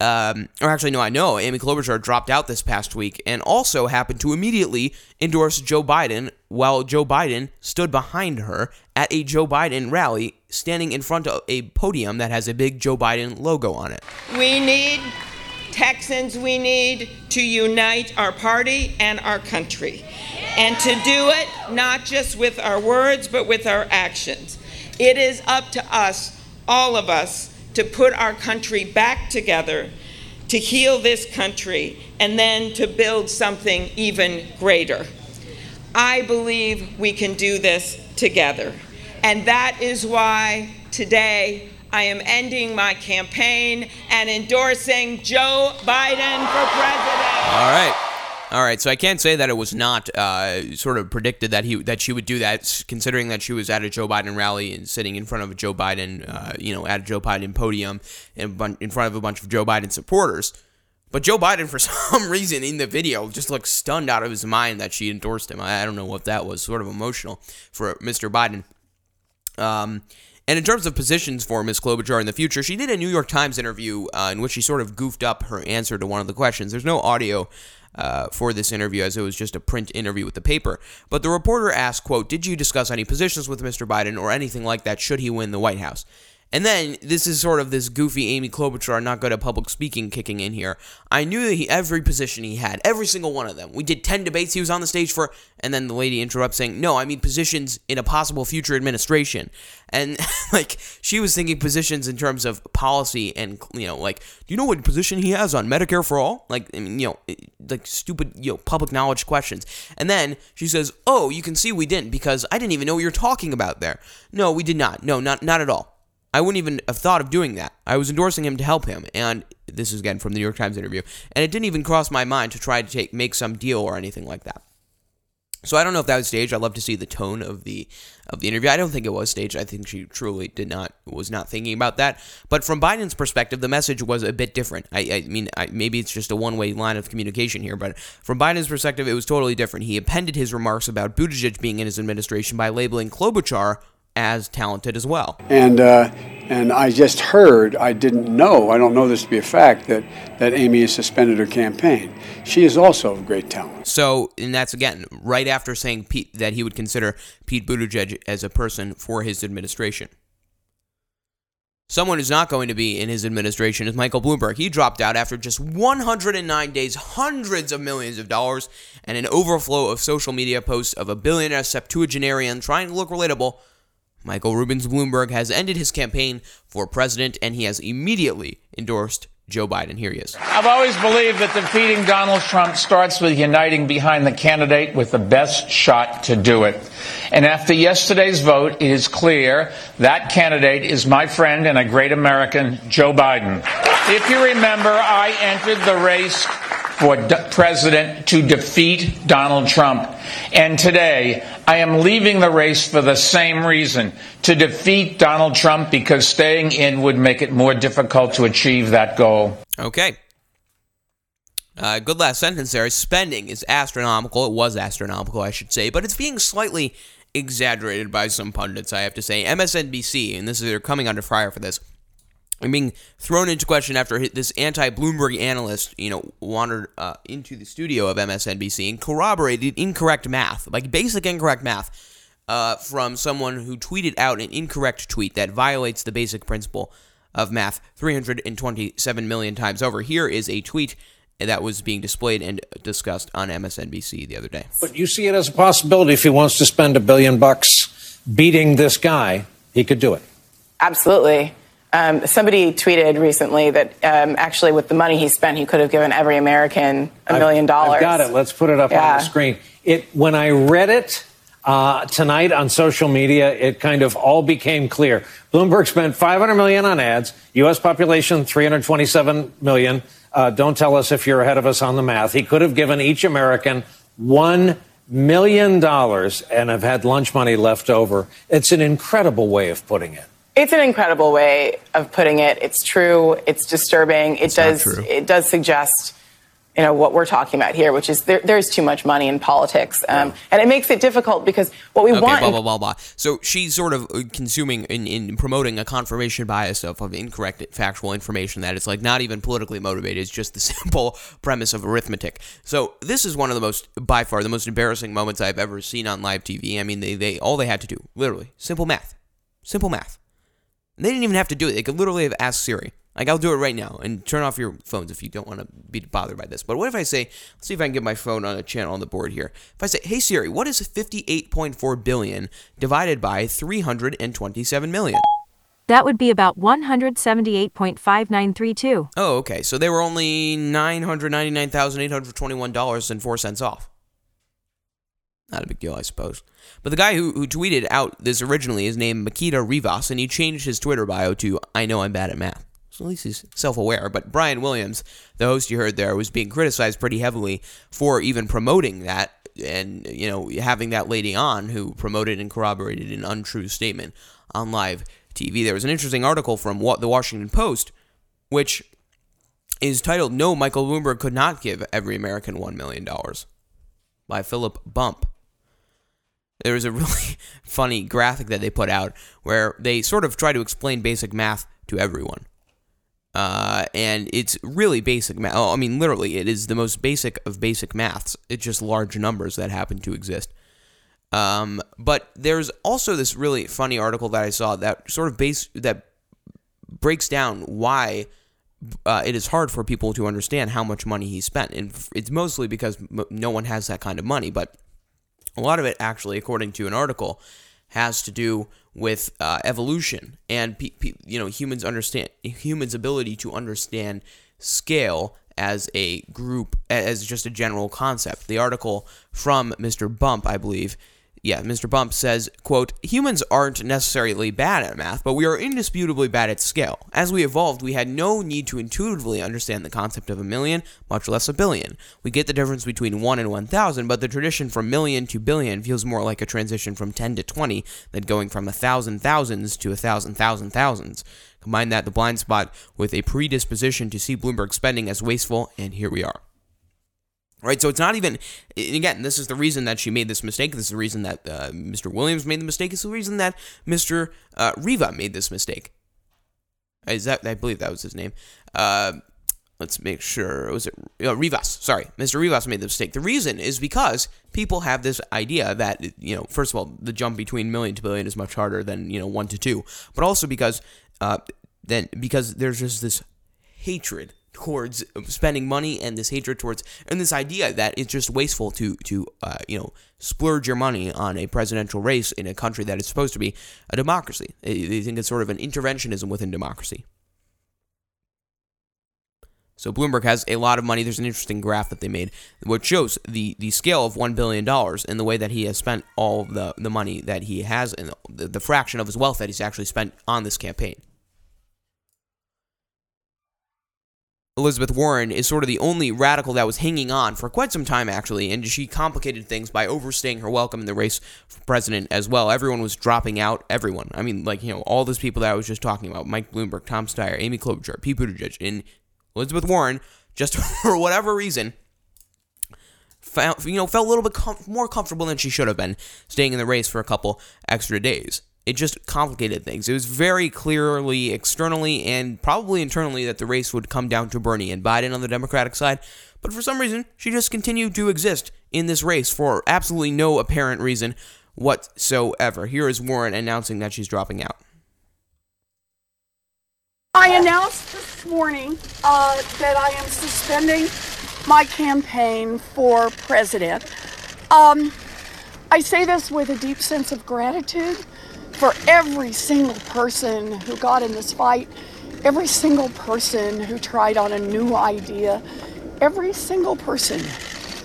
um, or actually, no, I know Amy Klobuchar dropped out this past week and also happened to immediately endorse Joe Biden while Joe Biden stood behind her at a Joe Biden rally, standing in front of a podium that has a big Joe Biden logo on it. We need Texans, we need to unite our party and our country, and to do it not just with our words, but with our actions. It is up to us, all of us to put our country back together, to heal this country, and then to build something even greater. I believe we can do this together. And that is why today I am ending my campaign and endorsing Joe Biden for president. All right. All right, so I can't say that it was not uh, sort of predicted that he that she would do that, considering that she was at a Joe Biden rally and sitting in front of a Joe Biden, uh, you know, at a Joe Biden podium in, in front of a bunch of Joe Biden supporters. But Joe Biden, for some reason, in the video, just looked stunned out of his mind that she endorsed him. I, I don't know what that was. Sort of emotional for Mr. Biden. Um, and in terms of positions for Ms. Klobuchar in the future, she did a New York Times interview uh, in which she sort of goofed up her answer to one of the questions. There's no audio uh, for this interview as it was just a print interview with the paper. But the reporter asked, quote, did you discuss any positions with Mr. Biden or anything like that should he win the White House? And then this is sort of this goofy Amy Klobuchar, not good at public speaking, kicking in here. I knew that he every position he had, every single one of them. We did ten debates he was on the stage for, and then the lady interrupts saying, "No, I mean positions in a possible future administration." And like she was thinking positions in terms of policy and you know, like, do you know what position he has on Medicare for all? Like, I mean, you know, eh, like stupid, you know, public knowledge questions. And then she says, "Oh, you can see we didn't because I didn't even know what you're talking about there." No, we did not. No, not not at all. I wouldn't even have thought of doing that. I was endorsing him to help him, and this is again from the New York Times interview, and it didn't even cross my mind to try to take make some deal or anything like that. So I don't know if that was staged. I'd love to see the tone of the of the interview. I don't think it was staged. I think she truly did not was not thinking about that. But from Biden's perspective, the message was a bit different. I, I mean, I, maybe it's just a one way line of communication here, but from Biden's perspective, it was totally different. He appended his remarks about Buttigieg being in his administration by labeling Klobuchar as talented as well. And uh, and I just heard, I didn't know, I don't know this to be a fact that that Amy has suspended her campaign. She is also of great talent. So, and that's again right after saying Pete, that he would consider Pete Buttigieg as a person for his administration. Someone who's not going to be in his administration is Michael Bloomberg. He dropped out after just 109 days, hundreds of millions of dollars, and an overflow of social media posts of a billionaire septuagenarian trying to look relatable Michael Rubens Bloomberg has ended his campaign for president and he has immediately endorsed Joe Biden. Here he is. I've always believed that defeating Donald Trump starts with uniting behind the candidate with the best shot to do it. And after yesterday's vote, it is clear that candidate is my friend and a great American, Joe Biden. If you remember, I entered the race for President to defeat Donald Trump. And today, I am leaving the race for the same reason to defeat Donald Trump because staying in would make it more difficult to achieve that goal. Okay. Uh, good last sentence there. Spending is astronomical. It was astronomical, I should say, but it's being slightly exaggerated by some pundits, I have to say. MSNBC, and this is they're coming under fire for this, are being thrown into question after this anti-Bloomberg analyst, you know, wandered uh, into the studio of MSNBC and corroborated incorrect math, like basic incorrect math, uh, from someone who tweeted out an incorrect tweet that violates the basic principle of math 327 million times over. Here is a tweet that was being displayed and discussed on MSNBC the other day. But you see it as a possibility if he wants to spend a billion bucks beating this guy, he could do it. Absolutely. Um, somebody tweeted recently that um, actually, with the money he spent, he could have given every American a million dollars. Got it. Let's put it up Yeah. on the screen. It when I read it uh, tonight on social media, it kind of all became clear. Bloomberg spent 500 million on ads. U.S. population 327 million. Uh, don't tell us if you're ahead of us on the math. He could have given each American one million dollars and have had lunch money left over. It's an incredible way of putting it. It's an incredible way of putting it. It's true. It's disturbing. It not does. It does suggest, you know, what we're talking about here, which is there, there's too much money in politics, um, and it makes it difficult because what we okay, want. blah blah blah blah. So she's sort of uh, consuming in, in promoting a confirmation bias of, of incorrect factual information that it's like not even politically motivated. It's just the simple premise of arithmetic. So this is one of the most by far the most embarrassing moments I've ever seen on live TV. I mean, they they all they had to do literally simple math, simple math. And they didn't even have to do it. They could literally have asked Siri. Like I'll do it right now and turn off your phones if you don't want to be bothered by this. But what if I say, let's see if I can get my phone on a channel on the board here. If I say, "Hey Siri, what is 58.4 billion divided by 327 million?" That would be about 178.5932. Oh, okay. So they were only nine hundred ninety-nine thousand eight hundred twenty-one dollars and four cents off. Not a big deal, I suppose. But the guy who, who tweeted out this originally is named Mekita Rivas, and he changed his Twitter bio to "I know I'm bad at math." So at least he's self-aware. But Brian Williams, the host you heard there, was being criticized pretty heavily for even promoting that, and you know having that lady on who promoted and corroborated an untrue statement on live TV. There was an interesting article from the Washington Post, which is titled "No, Michael Bloomberg could not give every American one million dollars" by Philip Bump. There was a really funny graphic that they put out where they sort of try to explain basic math to everyone. Uh, and it's really basic math. Oh, I mean, literally, it is the most basic of basic maths. It's just large numbers that happen to exist. Um, but there's also this really funny article that I saw that sort of base that breaks down why uh, it is hard for people to understand how much money he spent, and it's mostly because no one has that kind of money. But a lot of it, actually, according to an article, has to do with uh, evolution and pe- pe- you know humans understand humans' ability to understand scale as a group as just a general concept. The article from Mr. Bump, I believe, yeah, Mr. Bump says, quote, humans aren't necessarily bad at math, but we are indisputably bad at scale. As we evolved, we had no need to intuitively understand the concept of a million, much less a billion. We get the difference between 1 and 1,000, but the tradition from million to billion feels more like a transition from 10 to 20 than going from a thousand thousands to a thousand thousand thousands. Combine that the blind spot with a predisposition to see Bloomberg spending as wasteful, and here we are. Right, so it's not even. Again, this is the reason that she made this mistake. This is the reason that uh, Mr. Williams made the mistake. It's the reason that Mr. Uh, Riva made this mistake. Is that I believe that was his name? Uh, let's make sure. Was it uh, Rivas? Sorry, Mr. Rivas made the mistake. The reason is because people have this idea that you know, first of all, the jump between million to billion is much harder than you know one to two, but also because uh, then because there's just this hatred towards spending money and this hatred towards and this idea that it's just wasteful to to uh, you know splurge your money on a presidential race in a country that is supposed to be a democracy. They they think it's sort of an interventionism within democracy. So Bloomberg has a lot of money. There's an interesting graph that they made which shows the, the scale of one billion dollars and the way that he has spent all the, the money that he has and the, the fraction of his wealth that he's actually spent on this campaign. Elizabeth Warren is sort of the only radical that was hanging on for quite some time, actually, and she complicated things by overstaying her welcome in the race for president as well. Everyone was dropping out. Everyone. I mean, like, you know, all those people that I was just talking about Mike Bloomberg, Tom Steyer, Amy Klobuchar, Pete Buttigieg, and Elizabeth Warren, just for whatever reason, you know, felt a little bit com- more comfortable than she should have been staying in the race for a couple extra days it just complicated things. It was very clearly externally and probably internally that the race would come down to Bernie and Biden on the Democratic side. But for some reason, she just continued to exist in this race for absolutely no apparent reason whatsoever. Here is Warren announcing that she's dropping out. I announced this morning uh, that I am suspending my campaign for president. Um, I say this with a deep sense of gratitude for every single person who got in this fight, every single person who tried on a new idea, every single person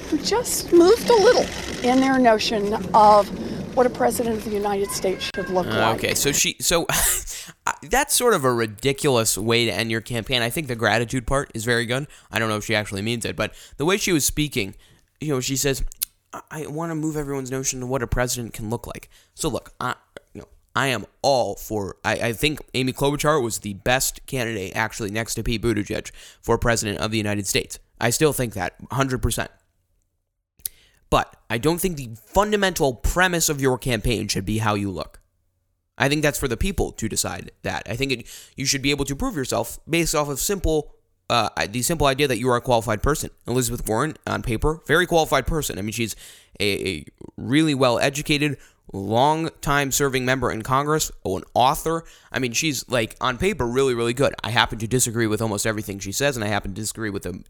who just moved a little in their notion of what a president of the United States should look uh, like. Okay, so she so that's sort of a ridiculous way to end your campaign. I think the gratitude part is very good. I don't know if she actually means it, but the way she was speaking, you know, she says, "I want to move everyone's notion of what a president can look like." So look, I, I am all for. I, I think Amy Klobuchar was the best candidate, actually, next to Pete Buttigieg for president of the United States. I still think that 100%. But I don't think the fundamental premise of your campaign should be how you look. I think that's for the people to decide that. I think it, you should be able to prove yourself based off of simple, uh, the simple idea that you are a qualified person. Elizabeth Warren, on paper, very qualified person. I mean, she's a, a really well educated, long time serving member in Congress, oh, an author. I mean, she's like on paper really, really good. I happen to disagree with almost everything she says, and I happen to disagree with the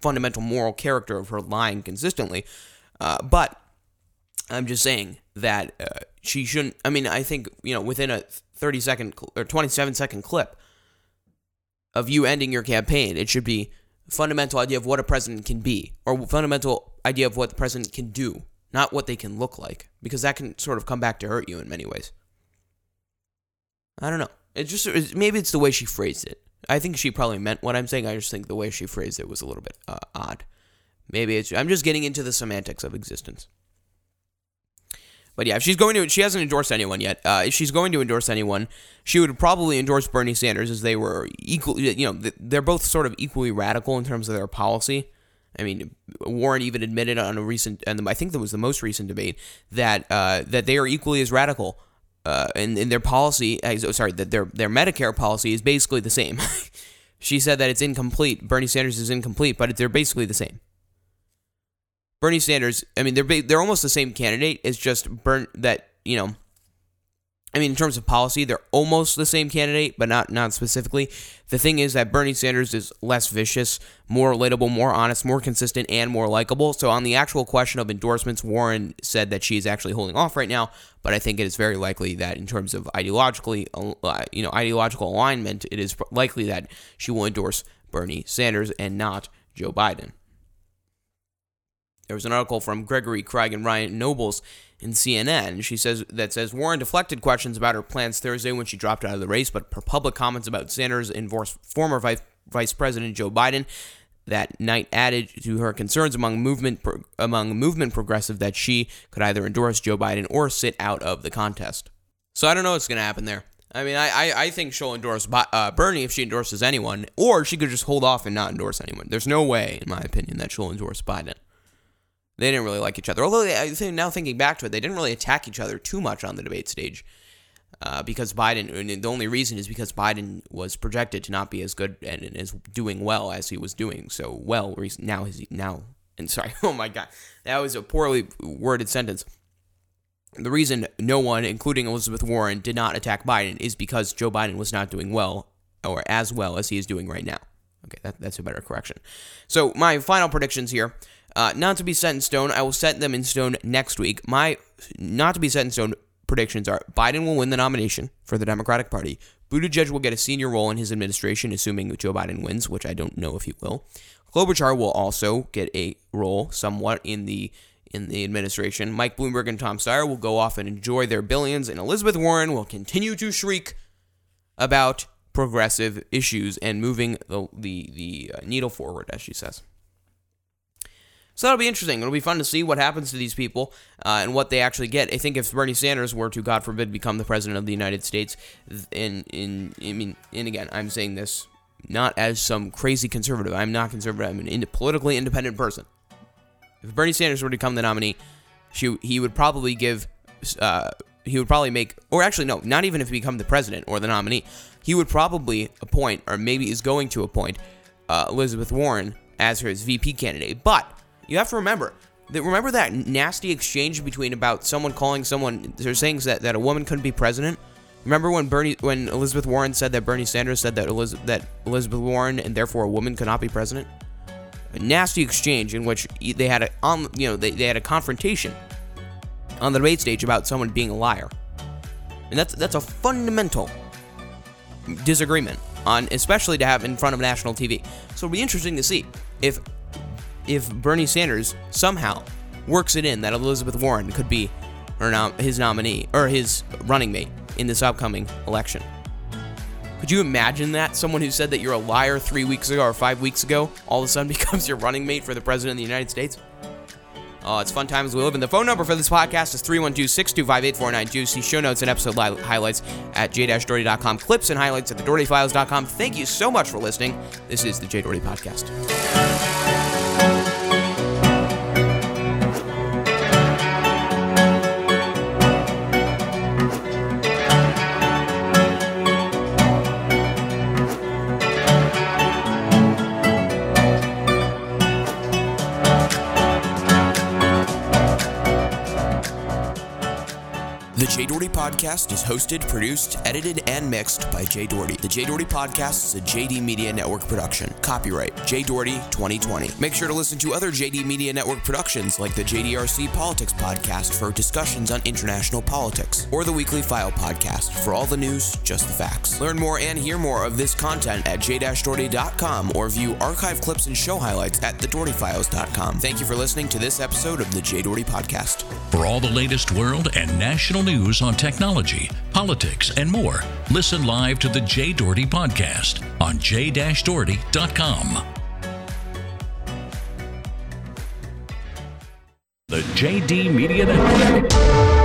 fundamental moral character of her lying consistently. Uh, but I'm just saying that uh, she shouldn't. I mean, I think, you know, within a 30 second or 27 second clip of you ending your campaign, it should be fundamental idea of what a president can be or fundamental idea of what the president can do not what they can look like, because that can sort of come back to hurt you in many ways. I don't know. It just maybe it's the way she phrased it. I think she probably meant what I'm saying. I just think the way she phrased it was a little bit uh, odd. Maybe it's I'm just getting into the semantics of existence. But yeah, if she's going to, she hasn't endorsed anyone yet. Uh, if she's going to endorse anyone, she would probably endorse Bernie Sanders, as they were equal. You know, they're both sort of equally radical in terms of their policy. I mean, Warren even admitted on a recent, and I think that was the most recent debate, that uh, that they are equally as radical uh, in, in their policy. Uh, sorry, that their their Medicare policy is basically the same. she said that it's incomplete. Bernie Sanders is incomplete, but they're basically the same. Bernie Sanders, I mean, they're they're almost the same candidate. It's just burn that you know I mean, in terms of policy, they're almost the same candidate, but not not specifically. The thing is that Bernie Sanders is less vicious, more relatable, more honest, more consistent, and more likable. So, on the actual question of endorsements, Warren said that she's actually holding off right now. But I think it is very likely that, in terms of ideologically, uh, you know, ideological alignment, it is likely that she will endorse Bernie Sanders and not Joe Biden. There was an article from Gregory Krieg and Ryan Nobles in CNN. She says that says Warren deflected questions about her plans Thursday when she dropped out of the race, but her public comments about Sanders and former Vice, Vice President Joe Biden that night added to her concerns among movement among movement progressive that she could either endorse Joe Biden or sit out of the contest. So I don't know what's going to happen there. I mean, I, I, I think she'll endorse uh, Bernie if she endorses anyone, or she could just hold off and not endorse anyone. There's no way, in my opinion, that she'll endorse Biden. They didn't really like each other. Although I think now thinking back to it, they didn't really attack each other too much on the debate stage. Uh, because Biden, and the only reason is because Biden was projected to not be as good and, and is doing well as he was doing so well. Now he's now, and sorry, oh my god, that was a poorly worded sentence. The reason no one, including Elizabeth Warren, did not attack Biden is because Joe Biden was not doing well or as well as he is doing right now. Okay, that, that's a better correction. So my final predictions here. Uh, not to be set in stone. I will set them in stone next week. My not to be set in stone predictions are Biden will win the nomination for the Democratic Party. Buttigieg will get a senior role in his administration, assuming Joe Biden wins, which I don't know if he will. Klobuchar will also get a role somewhat in the in the administration. Mike Bloomberg and Tom Steyer will go off and enjoy their billions, and Elizabeth Warren will continue to shriek about progressive issues and moving the the, the uh, needle forward, as she says. So that'll be interesting. It'll be fun to see what happens to these people uh, and what they actually get. I think if Bernie Sanders were to, God forbid, become the president of the United States, and in I mean, and again, I'm saying this not as some crazy conservative. I'm not conservative. I'm an ind- politically independent person. If Bernie Sanders were to become the nominee, she, he would probably give, uh, he would probably make, or actually no, not even if he become the president or the nominee, he would probably appoint, or maybe is going to appoint, uh, Elizabeth Warren as his VP candidate. But you have to remember that remember that nasty exchange between about someone calling someone they're saying that, that a woman couldn't be president. Remember when Bernie when Elizabeth Warren said that Bernie Sanders said that Elizabeth, that Elizabeth Warren and therefore a woman could not be president? A nasty exchange in which they had a on you know they, they had a confrontation on the debate stage about someone being a liar. And that's that's a fundamental disagreement on especially to have in front of national TV. So it'll be interesting to see if if Bernie Sanders somehow works it in that Elizabeth Warren could be her nom- his nominee or his running mate in this upcoming election. Could you imagine that? Someone who said that you're a liar three weeks ago or five weeks ago all of a sudden becomes your running mate for the president of the United States? Oh, it's fun times we live in. The phone number for this podcast is 312 625 8492. See show notes and episode li- highlights at j-doherty.com. Clips and highlights at thedohertyfiles.com. Thank you so much for listening. This is the Jay Doherty Podcast. Podcast is hosted, produced, edited, and mixed by Jay Doherty. The Jay Doherty Podcast is a JD Media Network production. Copyright Jay Doherty 2020. Make sure to listen to other JD Media Network productions like the JDRC Politics Podcast for discussions on international politics, or the Weekly File Podcast for all the news, just the facts. Learn more and hear more of this content at j-doherty.com or view archive clips and show highlights at thedohertyfiles.com. Thank you for listening to this episode of the Jay Doherty Podcast. For all the latest world and national news on technology, politics, and more, listen live to the Jay Doherty Podcast on j-doherty.com. The JD Media Network.